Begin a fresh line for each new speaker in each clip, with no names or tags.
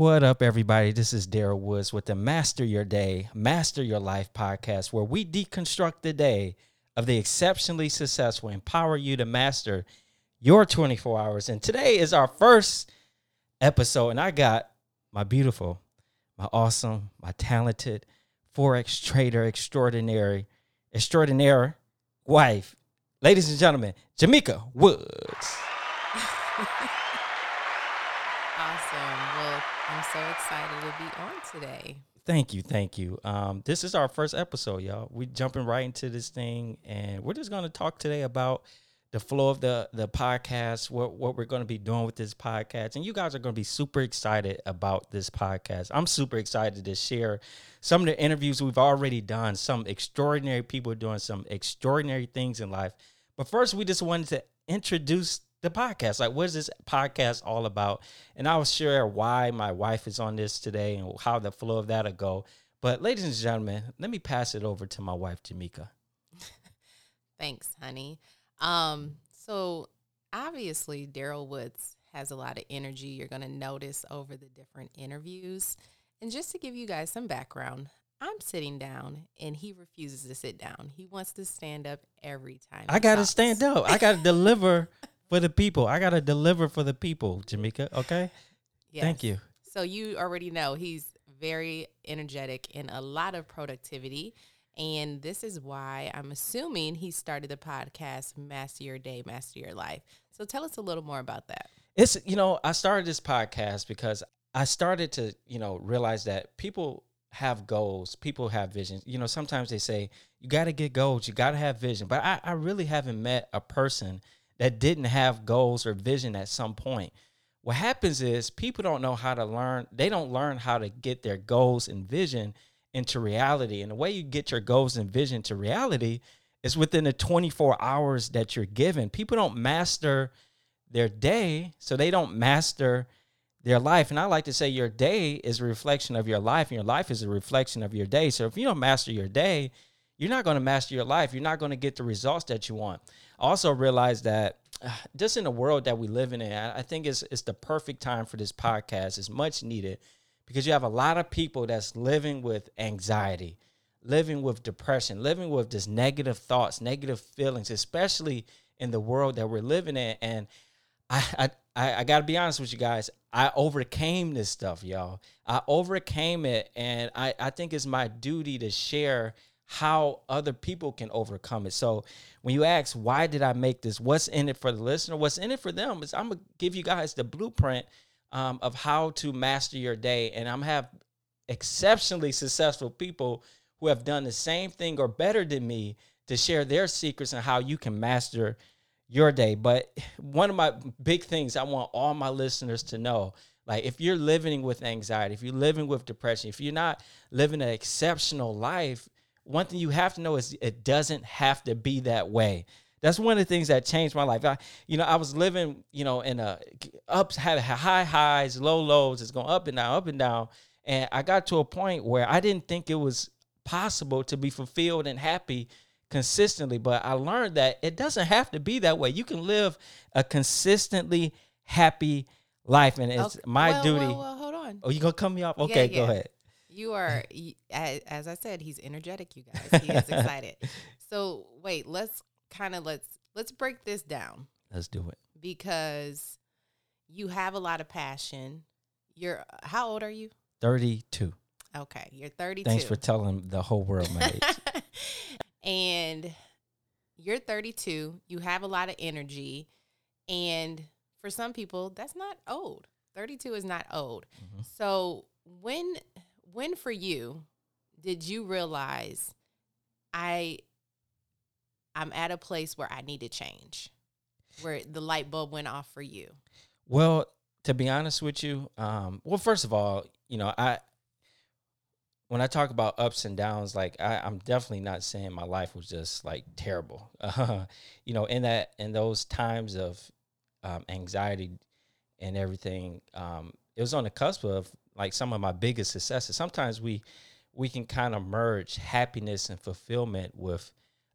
What up, everybody? This is Darryl Woods with the Master Your Day, Master Your Life podcast, where we deconstruct the day of the exceptionally successful, empower you to master your 24 hours. And today is our first episode, and I got my beautiful, my awesome, my talented Forex trader extraordinary, extraordinaire wife, ladies and gentlemen, Jamaica Woods.
I'm so excited to be on today.
Thank you, thank you. Um, this is our first episode, y'all. We jumping right into this thing, and we're just going to talk today about the flow of the the podcast, what what we're going to be doing with this podcast, and you guys are going to be super excited about this podcast. I'm super excited to share some of the interviews we've already done. Some extraordinary people doing some extraordinary things in life. But first, we just wanted to introduce the podcast. Like, what is this podcast all about? And I will share why my wife is on this today and how the flow of that'll go. But, ladies and gentlemen, let me pass it over to my wife, Jamika.
Thanks, honey. Um, so obviously Darryl Woods has a lot of energy. You're gonna notice over the different interviews. And just to give you guys some background, I'm sitting down and he refuses to sit down. He wants to stand up every time.
I got to stand up. I got to deliver for the people. I got to deliver for the people, Jamaica. Okay.
Yes.
Thank you.
So you already know he's very energetic and a lot of productivity. And this is why I'm assuming he started the podcast Master Your Day, Master Your Life. So tell us a little more about that.
It's, you know, I started this podcast because I started to, you know, realize that people have goals, people have visions. You know, sometimes they say, you got to get goals, you got to have vision. But I, I really haven't met a person that didn't have goals or vision at some point. What happens is people don't know how to learn, they don't learn how to get their goals and vision into reality. And the way you get your goals and vision to reality is within the 24 hours that you're given. People don't master their day, so they don't master their life. And I like to say your day is a reflection of your life, and your life is a reflection of your day. So if you don't master your day, you're not going to master your life. You're not going to get the results that you want. Also realize that just in the world that we live in, I think it's it's the perfect time for this podcast. It's much needed because you have a lot of people that's living with anxiety, living with depression, living with just negative thoughts, negative feelings, especially in the world that we're living in. And I I, I got to be honest with you guys. I overcame this stuff, y'all. I overcame it, and I I think it's my duty to share how other people can overcome it. So when you ask why did I make this, what's in it for the listener, what's in it for them is I'm gonna give you guys the blueprint um, of how to master your day, and I'm have exceptionally successful people who have done the same thing or better than me to share their secrets and how you can master your day. But one of my big things I want all my listeners to know like if you're living with anxiety, if you're living with depression, if you're not living an exceptional life, one thing you have to know is it doesn't have to be that way. That's one of the things that changed my life. I, you know, I was living, you know, in a ups, had high highs, low lows. It's going up and down, up and down. And I got to a point where I didn't think it was possible to be fulfilled and happy consistently. But I learned that it doesn't have to be that way. You can live a consistently happy life, and it's
Okay,
my
well,
duty.
Well, well, hold on.
Oh, you gonna cut me off? Okay,
Yeah,
go ahead.
You are, as I said, he's energetic. You guys, he is excited. So wait, let's kind of let's let's break this down
Let's do it.
because you have a lot of passion. You're how old are you?
Thirty-two.
Okay, you're 32.
Thanks for telling the whole world my age.
and you're 32. You have a lot of energy, and for some people, that's not old. 32 is not old.
Mhm.
So when when for you did you realize I I'm at a place where I need to change? Where the light bulb went off for you.
Well, to be honest with you, um, well, first of all, you know, I when I talk about ups and downs, like I, I'm definitely not saying my life was just like terrible. Uh, you know, in that in those times of um, anxiety and everything, um, it was on the cusp of like some of my biggest successes. Sometimes we we can kind of merge happiness and fulfillment with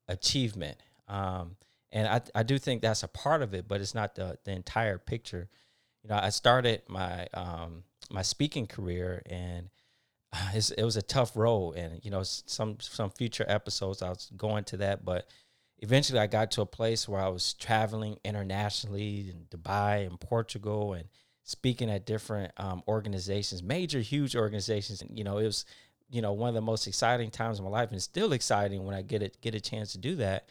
achievement. Um, and I, I do think that's a part of it, but it's not the, the entire picture. you know, I started my um, my speaking career, and it was a tough road. And you know, some some future episodes I was going to that, but eventually I got to a place where I was traveling internationally in Dubai and Portugal and speaking at different um, organizations, major, huge organizations. And, you know, it was, you know, one of the most exciting times of my life and still exciting when I get it, get a chance to do that.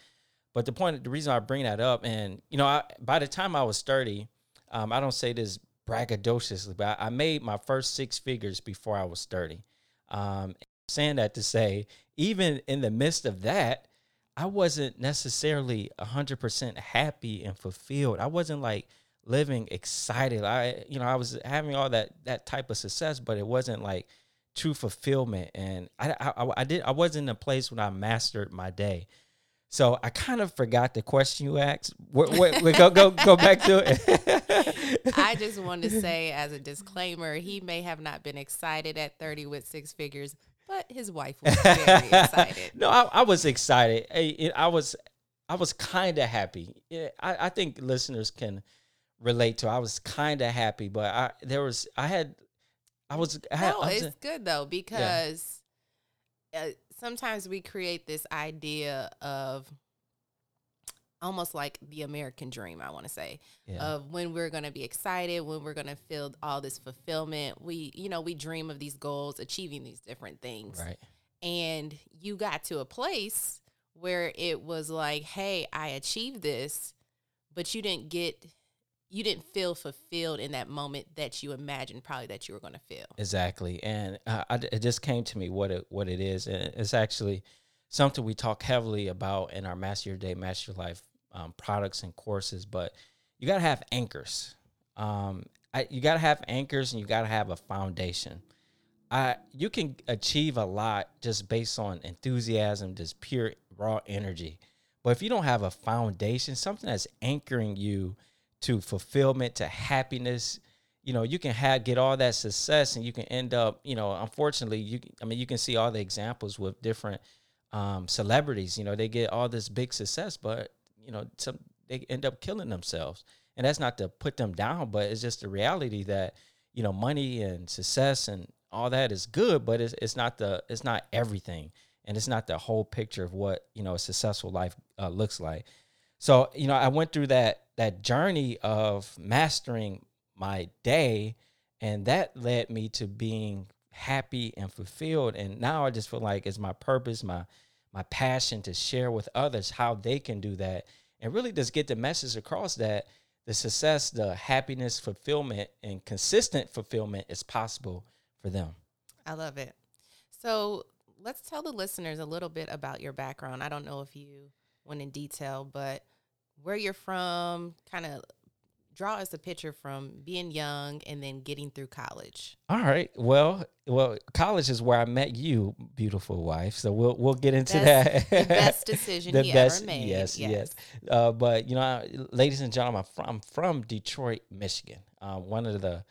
But the point, the reason I bring that up, and, you know, I, by the time I was 30, um, I don't say this braggadociously, but I made my first six figures before I was 30. Um, saying that to say, even in the midst of that, I wasn't necessarily 100% happy and fulfilled. I wasn't like living excited. I, you know, I was having all that that type of success, but it wasn't like true fulfillment. And I, I, I did, I wasn't in a place when I mastered my day. So I kind of forgot the question you asked. What, what, what, go go go back to
it. I just wanted to say, as a disclaimer, he may have not been excited at thirty with six figures, but his wife was very excited.
no, I, I, was excited. I, I was, I was kind of happy. I, I think listeners can relate to. I was kind of happy, but I there was I had I was I had,
no, I was, it's good though because yeah. uh, sometimes we create this idea of almost like the American dream, I want to say, yeah. of when we're going to be excited, when we're going to feel all this fulfillment. We, you know, we dream of these goals, achieving these different things.
Right.
And you got to a place where it was like, hey, I achieved this, but you didn't get you didn't feel fulfilled in that moment that you imagined probably that you were going to feel.
Exactly, and uh, I, it just came to me what it what it is, and it's actually something we talk heavily about in our Master Your Day, Master Your Life um, products and courses. But you got to have anchors. Um, I, you got to have anchors, and you got to have a foundation. I you can achieve a lot just based on enthusiasm, just pure raw energy. But if you don't have a foundation, something that's anchoring you to fulfillment, to happiness. You know, you can have get all that success, and you can end up. You know, unfortunately, you. I mean, you can see all the examples with different um, celebrities. You know, they get all this big success, but you know, some they end up killing themselves, and that's not to put them down, but it's just the reality that you know, money and success and all that is good, but it's it's not the it's not everything, and it's not the whole picture of what you know a successful life uh, looks like. So, you know, I went through that that journey of mastering my day and that led me to being happy and fulfilled and now I just feel like it's my purpose, my my passion to share with others how they can do that and really just get the message across that the success, the happiness, fulfillment and consistent fulfillment is possible for them.
I love it. So, let's tell the listeners a little bit about your background. I don't know if you went in detail, but where you're from, kind of draw us a picture from being young and then getting through college.
All right. Well, well, college is where I met you, beautiful wife. So we'll we'll get into
that. the best decision the he best, ever made.
Yes, yes. yes. Uh, but you know, ladies and gentlemen, I'm from, I'm from Detroit, Michigan. Uh, one of the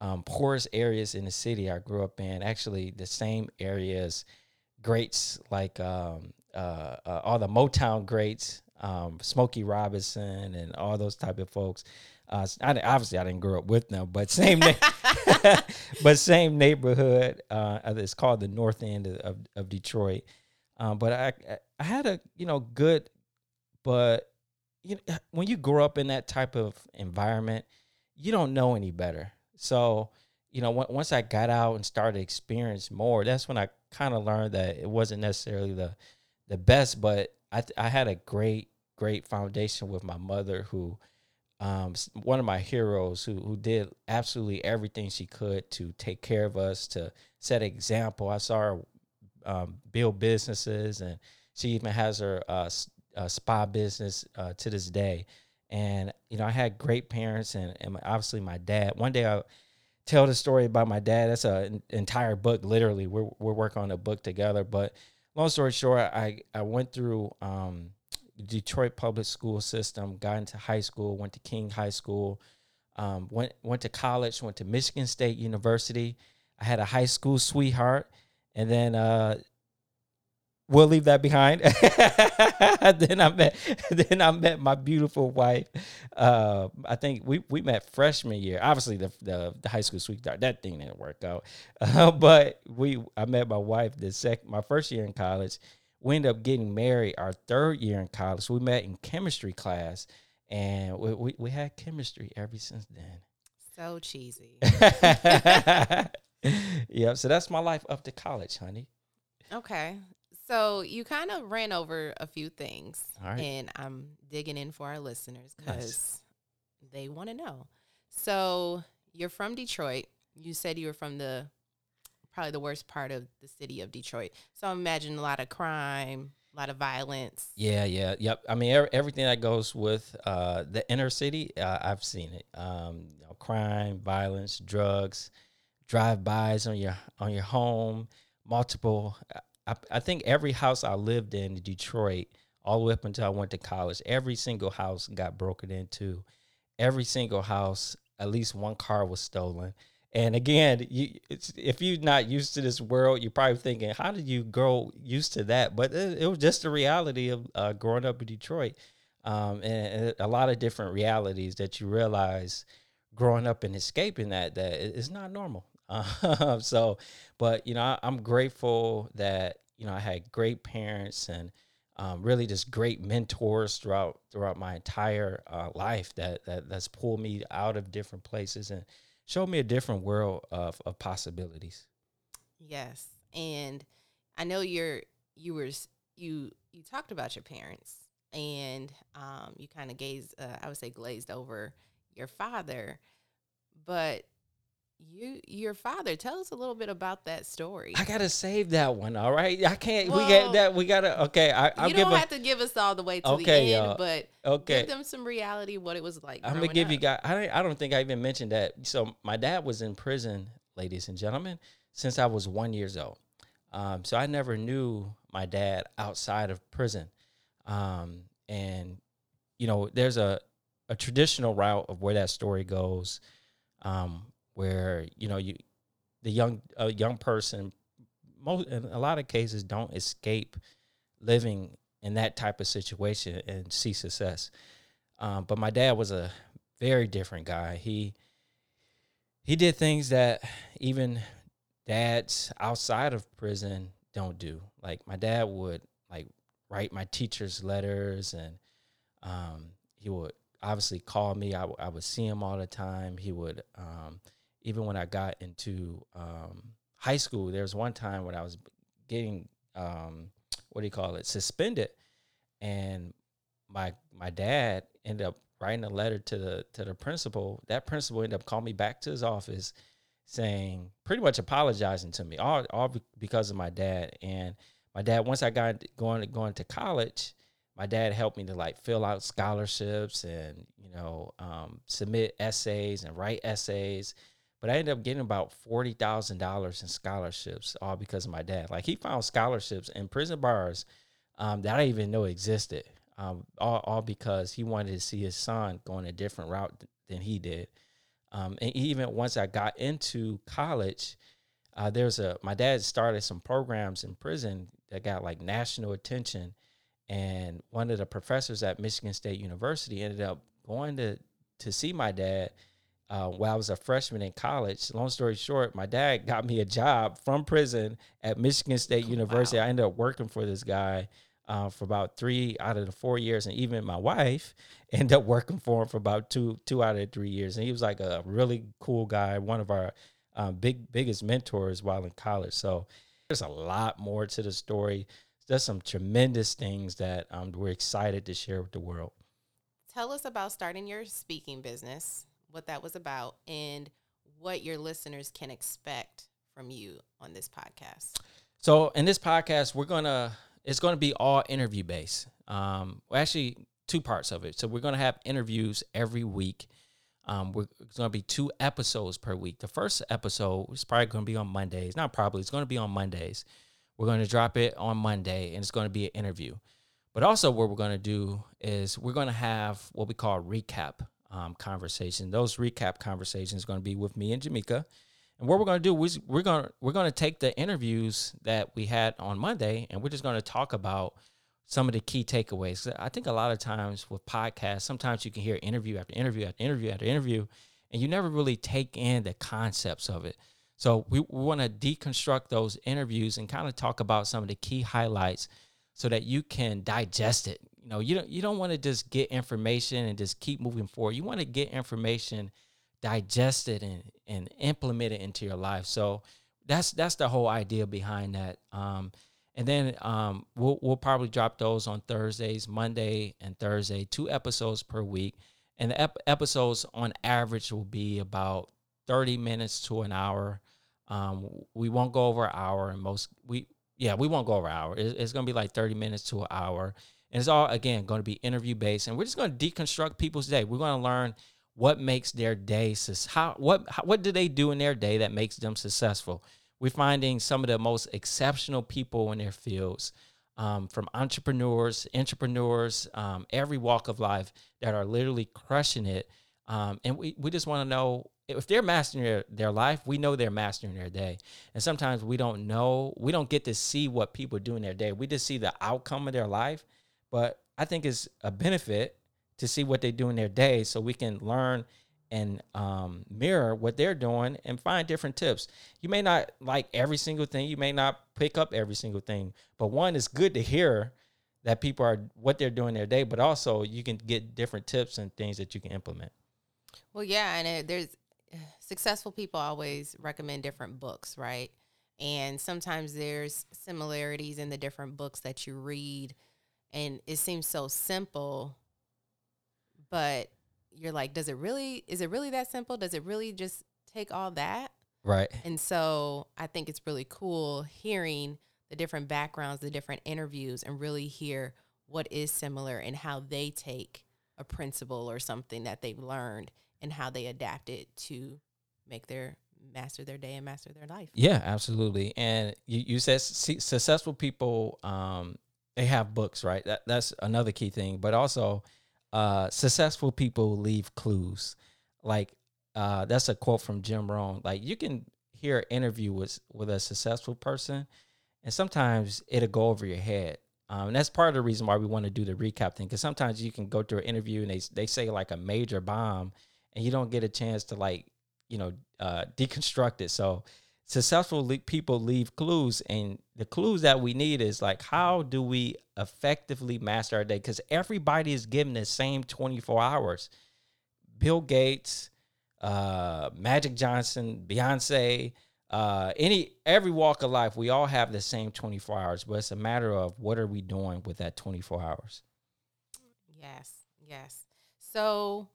um, poorest areas in the city I grew up in. Actually, the same areas greats like um, uh, uh, all the Motown greats, um, Smokey Robinson, and all those type of folks. Uh, I, obviously, I didn't grow up with them, but same, na- but same neighborhood. Uh, it's called the North End of, of Detroit. Um, but I, I had a you know good, but you know, when you grow up in that type of environment, you don't know any better. So you know, once I got out and started experience more, that's when I kind of learned that it wasn't necessarily the the best, but I I had a great great foundation with my mother who um, one of my heroes who who did absolutely everything she could to take care of us, to set example. I saw her um, build businesses, and she even has her uh, uh, spa business uh, to this day. And you know, I had great parents, and, and obviously my dad. One day I tell the story about my dad. That's an entire book, literally. We're we're working on a book together. But long story short, I I went through um, Detroit public school system, got into high school, went to King High School, um, went went to college, went to Michigan State University. I had a high school sweetheart, and then uh, we'll leave that behind. then I met then I met my beautiful wife. Uh, I think we, we met freshman year. Obviously the, the, the high school sweetheart that thing didn't work out, uh, but we I met my wife the second my first year in college. We ended up getting married our third year in college. We met in chemistry class, and we we, we had chemistry ever since then.
So cheesy.
yep. So that's my life up to college, honey.
Okay. So you kind of ran over a few things,
All right.
and I'm digging in for our listeners because
Nice.
they want to know. So you're from Detroit. You said you were from the probably the worst part of the city of Detroit. So I imagine a lot of crime, a lot of violence.
Yeah, yeah, yep. I mean, every, everything that goes with uh, the inner city, uh, I've seen it. Um, you know, crime, violence, drugs, drive-bys on your on your home, multiple. I, I think every house I lived in in Detroit, all the way up until I went to college, every single house got broken into. Every single house, at least one car was stolen. And again, you, if you're not used to this world, you're probably thinking, how did you grow used to that? But it, it was just the reality of uh, growing up in Detroit, um, and, a lot of different realities that you realize growing up and escaping that that it's not normal. Uh, so, but you know, I, I'm grateful that you know I had great parents and um, really just great mentors throughout throughout my entire uh, life that that that's pulled me out of different places and showed me a different world of, of possibilities.
Yes, and I know you're you were you you talked about your parents, and um, you kind of gazed. Uh, I would say glazed over your father, but you your father. Tell us a little bit about that story.
I gotta save that one. All right, I can't. we
Well,
get that. We gotta. Okay, I, I'll
you don't
a,
have to give us all the way to
Okay,
the end,
y'all.
but
Okay,
give them some reality what it was like.
I'm gonna give you guys. I don't, I don't think I even mentioned that. So my dad was in prison, ladies and gentlemen, since I was one years old. Um, so I never knew my dad outside of prison. Um, and you know, there's a a traditional route of where that story goes, um, where you know you the young a young person, most in a lot of cases don't escape living in that type of situation and see success. Um, but my dad was a very different guy. He he did things that even dads outside of prison don't do. Like my dad would like write my teachers letters, and um, he would obviously call me. I, would see him all the time. He would um, even when I got into um, high school. There was one time when I was getting um, what do you call it suspended, and my my dad ended up writing a letter to the to the principal. That principal ended up calling me back to his office, saying pretty much apologizing to me, all all because of my dad. And my dad, once I got going going to college, my dad helped me to like fill out scholarships and you know um, submit essays and write essays. But I ended up getting about forty thousand dollars in scholarships, all because of my dad. Like he found scholarships in prison bars um, that I didn't even know existed. Um, all, all because he wanted to see his son going a different route th- than he did. Um, and even once I got into college, uh, there's a my dad started some programs in prison that got like national attention, and one of the professors at Michigan State University ended up going to to see my dad uh, while I was a freshman in college. Long story short, my dad got me a job from prison at Michigan State University. I ended up working for this guy uh, for about three out of the four years, and even my wife ended up working for him for about two two out of the three years. And he was like a really cool guy, one of our um, big biggest mentors while in college. So there's a lot more to the story. There's some tremendous things that um, we're excited to share with the world.
Tell us about starting your speaking business, what that was about, and what your listeners can expect from you on this podcast.
So in this podcast, we're gonna it's gonna be all interview based. Um, well, actually, two parts of it. So we're gonna have interviews every week. Um, we're, gonna be two episodes per week. The first episode is probably gonna be on Mondays. Not probably. It's gonna be on Mondays. We're gonna drop it on Monday, and it's gonna be an interview. But also, what we're gonna do is we're gonna have what we call recap um, conversation. Those recap conversations are gonna be with me and Jamaica and And what we're going to do is we're going to we're going to take the interviews that we had on Monday, and we're just going to talk about some of the key takeaways. I think a lot of times with podcasts, sometimes you can hear interview after interview after interview after interview, and you never really take in the concepts of it. So we, we want to deconstruct those interviews and kind of talk about some of the key highlights so that you can digest it. You know, you don't you don't want to just get information and just keep moving forward. You want to get information, digest it and and implement it into your life. So that's that's the whole idea behind that. Um, and then um, we'll we'll probably drop those on Thursdays, Monday and Thursday, two episodes per week. And the ep- episodes on average will be about 30 minutes to an hour. Um, we won't go over an hour, and most we yeah we won't go over an hour. It's, it's going to be like 30 minutes to an hour, and it's all again going to be interview based. And we're just going to deconstruct people's day. We're going to learn what makes their day how what how, what do they do in their day that makes them successful. We're finding some of the most exceptional people in their fields. Um, from entrepreneurs, entrepreneurs, um, every walk of life that are literally crushing it. Um, and we, we just want to know if they're mastering their, their life, we know they're mastering their day. And sometimes we don't know, we don't get to see what people do in their day. We just see the outcome of their life. But I think it's a benefit to see what they do in their day so we can learn and um, mirror what they're doing and find different tips. You may not like every single thing, you may not pick up every single thing, but one, is good to hear that people are what they're doing their day, but also you can get different tips and things that you can implement.
Well, yeah, and it, there's successful people always recommend different books, right? And sometimes there's similarities in the different books that you read, and it seems so simple, but you're like, does it really, is it really that simple? Does it really just take all that?
Right.
And so I think it's really cool hearing the different backgrounds, the different interviews, and really hear what is similar and how they take a principle or something that they've learned and how they adapt it to make their master their day and master their life.
Yeah, absolutely. And you, you said successful people, um, they have books, right? That that's another key thing. But also, uh, successful people leave clues. Like uh, that's a quote from Jim Rohn. Like you can hear an interview with with a successful person, and sometimes it'll go over your head. Um, and that's part of the reason why we want to do the recap thing. Because sometimes you can go through an interview and they they say like a major bomb, and you don't get a chance to like you know uh, deconstruct it. So successful le- people leave clues, and the clues that we need is like how do we effectively master our day? Because everybody is given the same twenty four hours. Bill Gates, uh, Magic Johnson, Beyonce, uh, any every walk of life, we all have the same 24 hours, but it's a matter of what are we doing with that 24 hours.
Yes, yes. So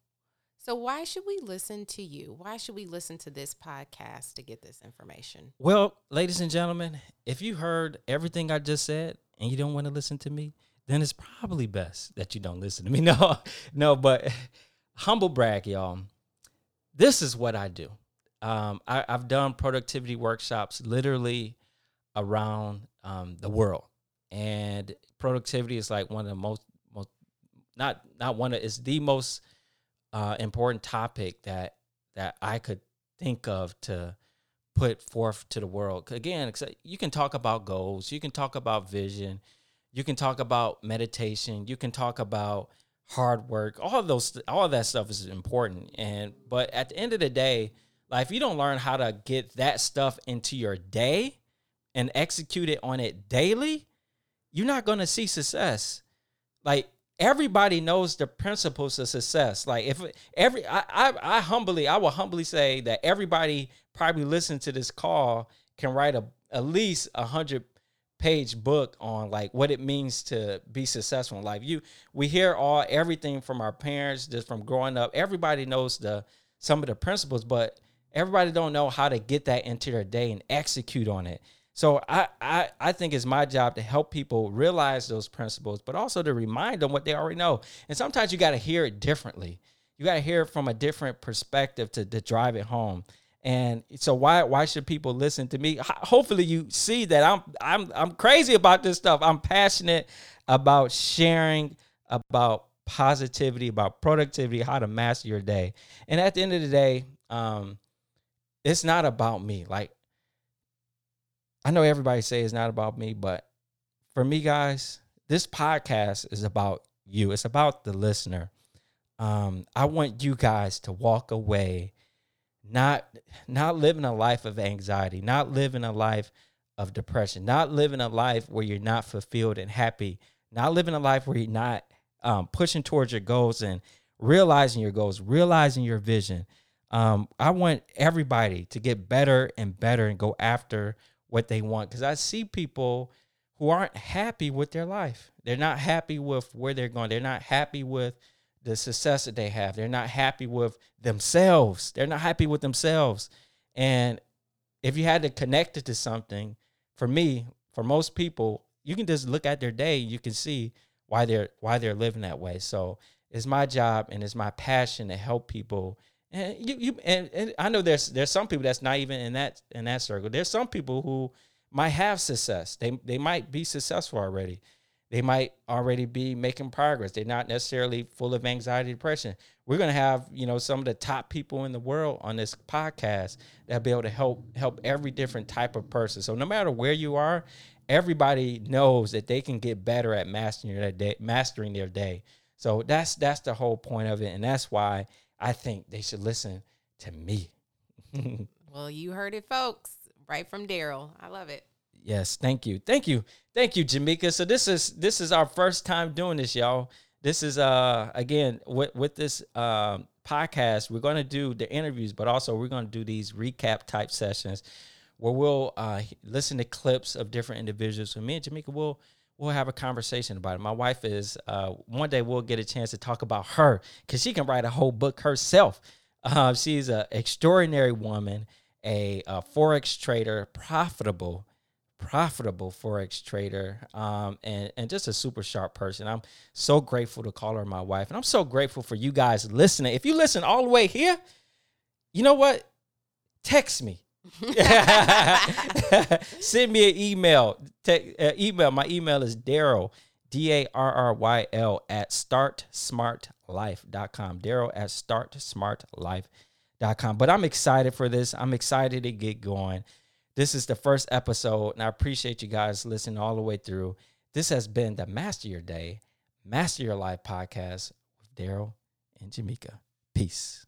so, why should we listen to you? Why should we listen to this podcast to get this information?
Well, ladies and gentlemen, if you heard everything I just said and you don't want to listen to me, then it's probably best that you don't listen to me. No, no, but humble brag, y'all. This is what I do. Um, I, have done productivity workshops literally around um, the world, and productivity is like one of the most, most not not one of it's the most uh, important topic that that I could think of to put forth to the world. Again, you can talk about goals, you can talk about vision, you can talk about meditation, you can talk about hard work. All those, all that stuff is important. And but at the end of the day, like if you don't learn how to get that stuff into your day and execute it on it daily, you're not going to see success. Like everybody knows the principles of success. Like if every I, I, I humbly I will humbly say that everybody probably listening to this call can write a at least a hundred page book on like what it means to be successful in life. You we hear all everything from our parents, just from growing up. Everybody knows the some of the principles, but everybody don't know how to get that into their day and execute on it. So I, I I think it's my job to help people realize those principles, but also to remind them what they already know. And sometimes you got to hear it differently. You got to hear it from a different perspective to, to drive it home. And so why why should people listen to me? Hopefully you see that I'm I'm I'm crazy about this stuff. I'm passionate about sharing about positivity, about productivity, how to master your day. And at the end of the day, um, it's not about me. Like I know everybody say it's not about me, but for me, guys, this podcast is about you. It's about the listener. Um, I want you guys to walk away not not living a life of anxiety, not living a life of depression, not living a life where you're not fulfilled and happy, not living a life where you're not um, pushing towards your goals and realizing your goals, realizing your vision. Um, I want everybody to get better and better and go after what they want because I see people who aren't happy with their life. They're not happy with where they're going. They're not happy with the success that they have. They're not happy with themselves. They're not happy with themselves. And if you had to connect it to something, for me, for most people, you can just look at their day, you can see why they're why they're living that way. So it's my job and it's my passion to help people. And you, you and, and I know there's there's some people that's not even in that in that circle. There's some people who might have success. They they might be successful already they might already be making progress. They're not necessarily full of anxiety, depression. We're to have, you know, some of the top people in the world on this podcast that'll be able to help help every different type of person. So no matter where you are, everybody knows that they can get better at mastering their day, mastering their day. So that's that's the whole point of it, and that's why I think they should listen to me.
well, you heard it, folks, right from Darryl. I love it.
Yes, thank you, thank you, thank you, Jamika. So this is this is our first time doing this, y'all. This is uh again with with this um, podcast, we're going to do the interviews, but also we're going to do these recap type sessions where we'll uh, listen to clips of different individuals. So me and Jamika will we'll have a conversation about it. My wife is uh, one day we'll get a chance to talk about her because she can write a whole book herself. Uh, she's an extraordinary woman, a, a forex trader, profitable profitable forex trader um, and, and just a super sharp person. I'm so grateful to call her my wife. And I'm so grateful for you guys listening. If you listen all the way here, you know what? Text me. Send me an email. Te- uh, email. My email is Darryl, D A R R Y L, at startsmartlife.com. Darryl at startsmartlife.com. But I'm excited for this. I'm excited to get going. This is the first episode, and I appreciate you guys listening all the way through. This has been the Master Your Day, Master Your Life podcast with Darryl and Jamika. Peace.